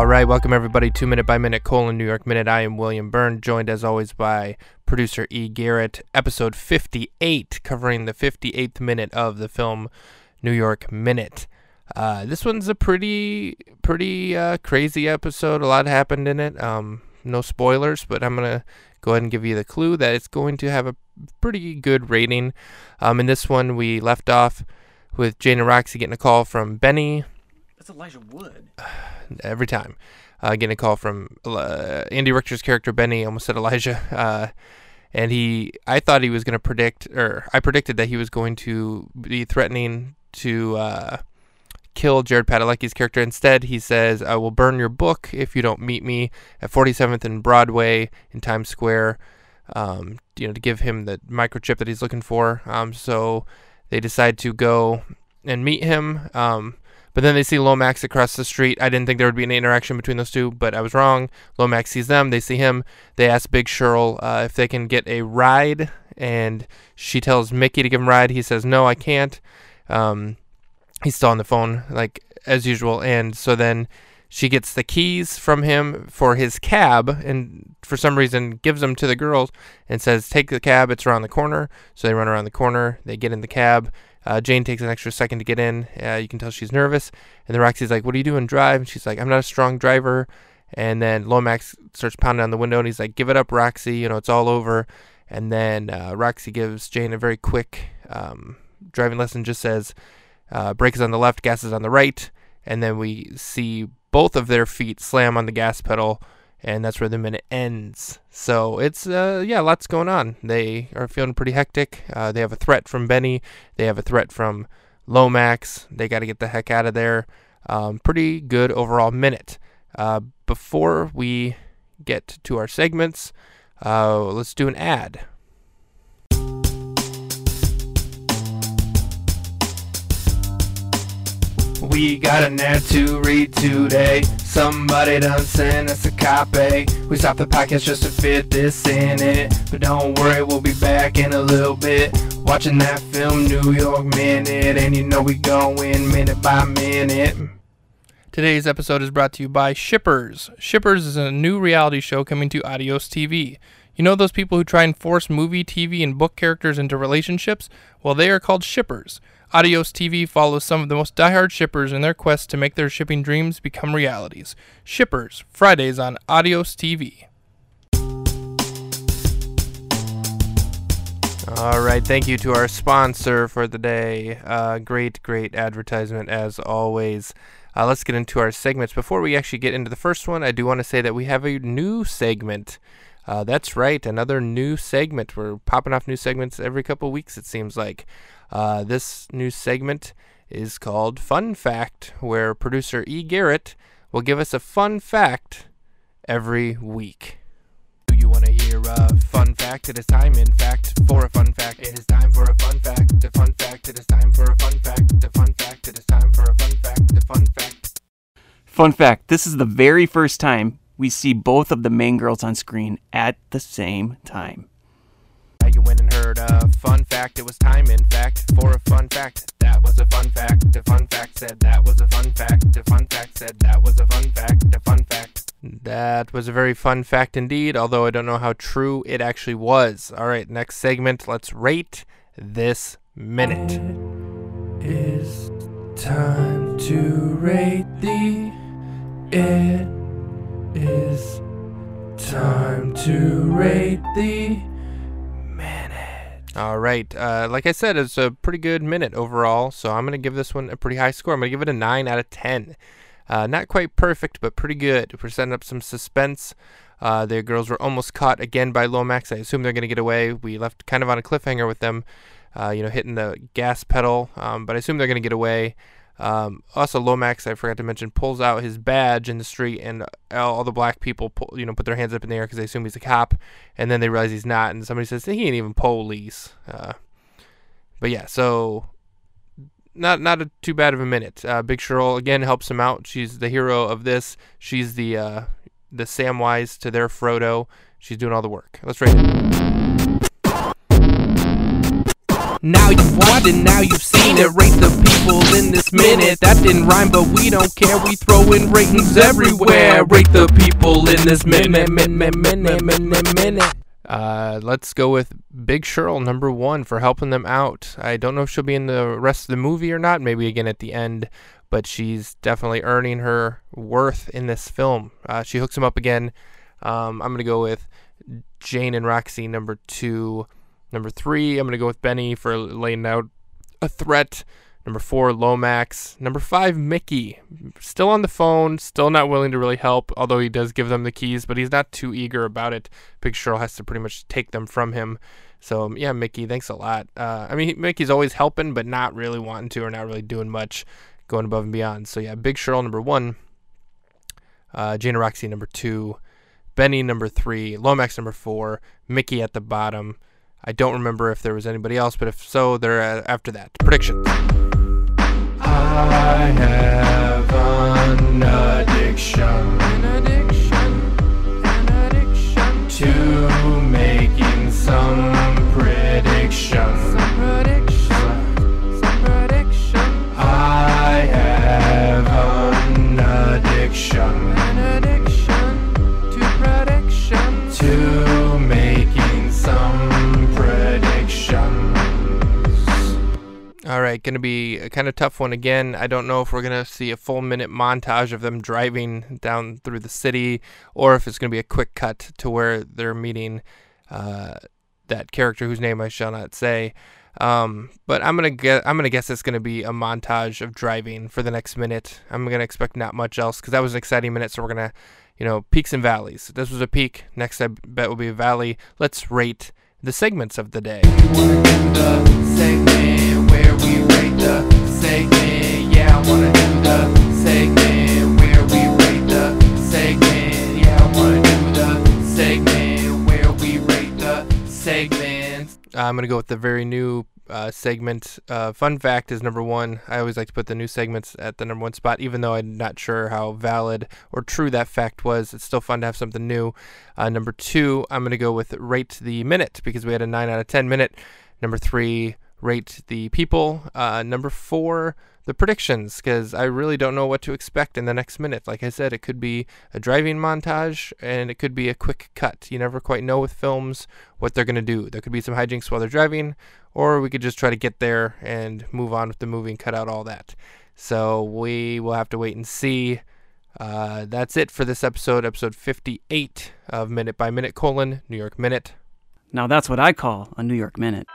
All right, welcome everybody to Minute by Minute colon New York Minute. I am William Byrne, joined as always by producer E. Garrett. Episode 58, covering the 58th minute of the film New York Minute. Uh, this one's a pretty, pretty uh, crazy episode. A lot happened in it. Um, no spoilers, but I'm gonna go ahead and give you the clue that it's going to have a pretty good rating. Um, in this one, we left off with Jane and Roxy getting a call from Benny Elijah Wood. every time. Uh, getting a call from uh, Andy Richter's character Benny, almost said Elijah, uh, and he. I thought he was going to predict, or I predicted that he was going to be threatening to uh, kill Jared Padalecki's character. Instead, he says, "I will burn your book if you don't meet me at 47th and Broadway in Times Square." Um, you know, to give him the microchip that he's looking for. Um, so they decide to go and meet him. Um, but then they see Lomax across the street. I didn't think there would be any interaction between those two, but I was wrong. Lomax sees them. They see him. They ask Big Cheryl uh, if they can get a ride, and she tells Mickey to give him a ride. He says, No, I can't. Um, he's still on the phone, like as usual. And so then she gets the keys from him for his cab, and for some reason gives them to the girls and says, Take the cab. It's around the corner. So they run around the corner. They get in the cab. Uh, Jane takes an extra second to get in. Uh, you can tell she's nervous. And then Roxy's like, What are you doing? Drive. And she's like, I'm not a strong driver. And then Lomax starts pounding on the window and he's like, Give it up, Roxy. You know, it's all over. And then uh, Roxy gives Jane a very quick um, driving lesson, just says, uh, Brake is on the left, gas is on the right. And then we see both of their feet slam on the gas pedal. And that's where the minute ends. So it's, uh, yeah, lots going on. They are feeling pretty hectic. Uh, they have a threat from Benny. They have a threat from Lomax. They got to get the heck out of there. Um, pretty good overall minute. Uh, before we get to our segments, uh, let's do an ad. We got an ad to read today. Somebody done sent us a copy. We stopped the podcast just to fit this in it. But don't worry, we'll be back in a little bit. Watching that film, New York Minute. And you know we going minute by minute. Today's episode is brought to you by Shippers. Shippers is a new reality show coming to Adios TV. You know those people who try and force movie, TV, and book characters into relationships? Well, they are called shippers. Adios TV follows some of the most diehard shippers in their quest to make their shipping dreams become realities. Shippers, Fridays on Adios TV. All right, thank you to our sponsor for the day. Uh, great, great advertisement as always. Uh, let's get into our segments. Before we actually get into the first one, I do want to say that we have a new segment. Uh, that's right, another new segment. We're popping off new segments every couple weeks, it seems like. Uh, this new segment is called Fun Fact, where producer E. Garrett will give us a fun fact every week. Do you want to hear a fun fact? It is time, in fact, for a fun fact. It is time for a fun fact. A fun fact. It is time for a fun fact. A fun fact. It is time for a fun fact. A fun fact. Fun fact this is the very first time we see both of the main girls on screen at the same time. You went and heard a fun fact. It was time, in fact, for a fun fact. That was a fun fact. A fun fact said that was a fun fact. A fun fact said that was a fun fact. A fun fact. That was a very fun fact indeed, although I don't know how true it actually was. All right, next segment. Let's rate this minute. It is time to rate the. It right. Uh, like I said, it's a pretty good minute overall, so I'm going to give this one a pretty high score. I'm going to give it a 9 out of 10. Uh, not quite perfect, but pretty good. We're setting up some suspense. Uh, the girls were almost caught again by Lomax. I assume they're going to get away. We left kind of on a cliffhanger with them, uh, you know, hitting the gas pedal, um, but I assume they're going to get away. Um, also, Lomax, I forgot to mention, pulls out his badge in the street, and all, the black people, pull, you know, put their hands up in the air because they assume he's a cop, and then they realize he's not, and somebody says he ain't even police. Uh, but yeah, so not not a, too bad of a minute. Uh, Big Cheryl again helps him out. She's the hero of this. She's the uh, the Samwise to their Frodo. She's doing all the work. Let's rate it. Now you've watched it, now you've seen it. Rate the people in this minute. That didn't rhyme, but we don't care. We throw in ratings everywhere. Rate the people in this minute, minute, minute, minute, minute. Uh, let's go with Big Cheryl, number one, for helping them out. I don't know if she'll be in the rest of the movie or not. Maybe again at the end, but she's definitely earning her worth in this film. Uh, she hooks him up again. Um, I'm gonna go with Jane and Roxy, number two. Number three, I'm going to go with Benny for laying out a threat. Number four, Lomax. Number five, Mickey. Still on the phone, still not willing to really help, although he does give them the keys, but he's not too eager about it. Big Cheryl has to pretty much take them from him. So, yeah, Mickey, thanks a lot. Uh, I mean, Mickey's always helping, but not really wanting to or not really doing much, going above and beyond. So, yeah, Big Cheryl, number one. Uh, Jane Roxy, number two. Benny, number three. Lomax, number four. Mickey at the bottom. I don't remember if there was anybody else, but if so, they're uh, after that. Prediction. Right, going to be a kind of tough one again. I don't know if we're going to see a full minute montage of them driving down through the city or if it's going to be a quick cut to where they're meeting uh, that character whose name I shall not say. Um, but I'm gonna get I'm gonna guess it's gonna be a montage of driving for the next minute. I'm gonna expect not much else because that was an exciting minute. So we're gonna, you know, peaks and valleys. This was a peak. Next I bet will be a valley. Let's rate the segments of the day. The segment. Yeah, I wanna do the segment where we rate the segment. Yeah, I wanna do the segment where we rate the segment. I'm gonna go with the very new uh, segment. Uh, fun fact is number one. I always like to put the new segments at the number one spot, even though I'm not sure how valid or true that fact was. It's still fun to have something new. Uh, number two, I'm going to go with rate the minute because we had a 9 out of 10 minute. Number three, rate the people. Uh, number four, the predictions because I really don't know what to expect in the next minute. Like I said, it could be a driving montage and it could be a quick cut. You never quite know with films what they're going to do. There could be some hijinks while they're driving, or we could just try to get there and move on with the movie and cut out all that. So we will have to wait and see. Uh, that's it for this episode, episode 58 of Minute by Minute colon New York Minute. Now that's what I call a New York Minute.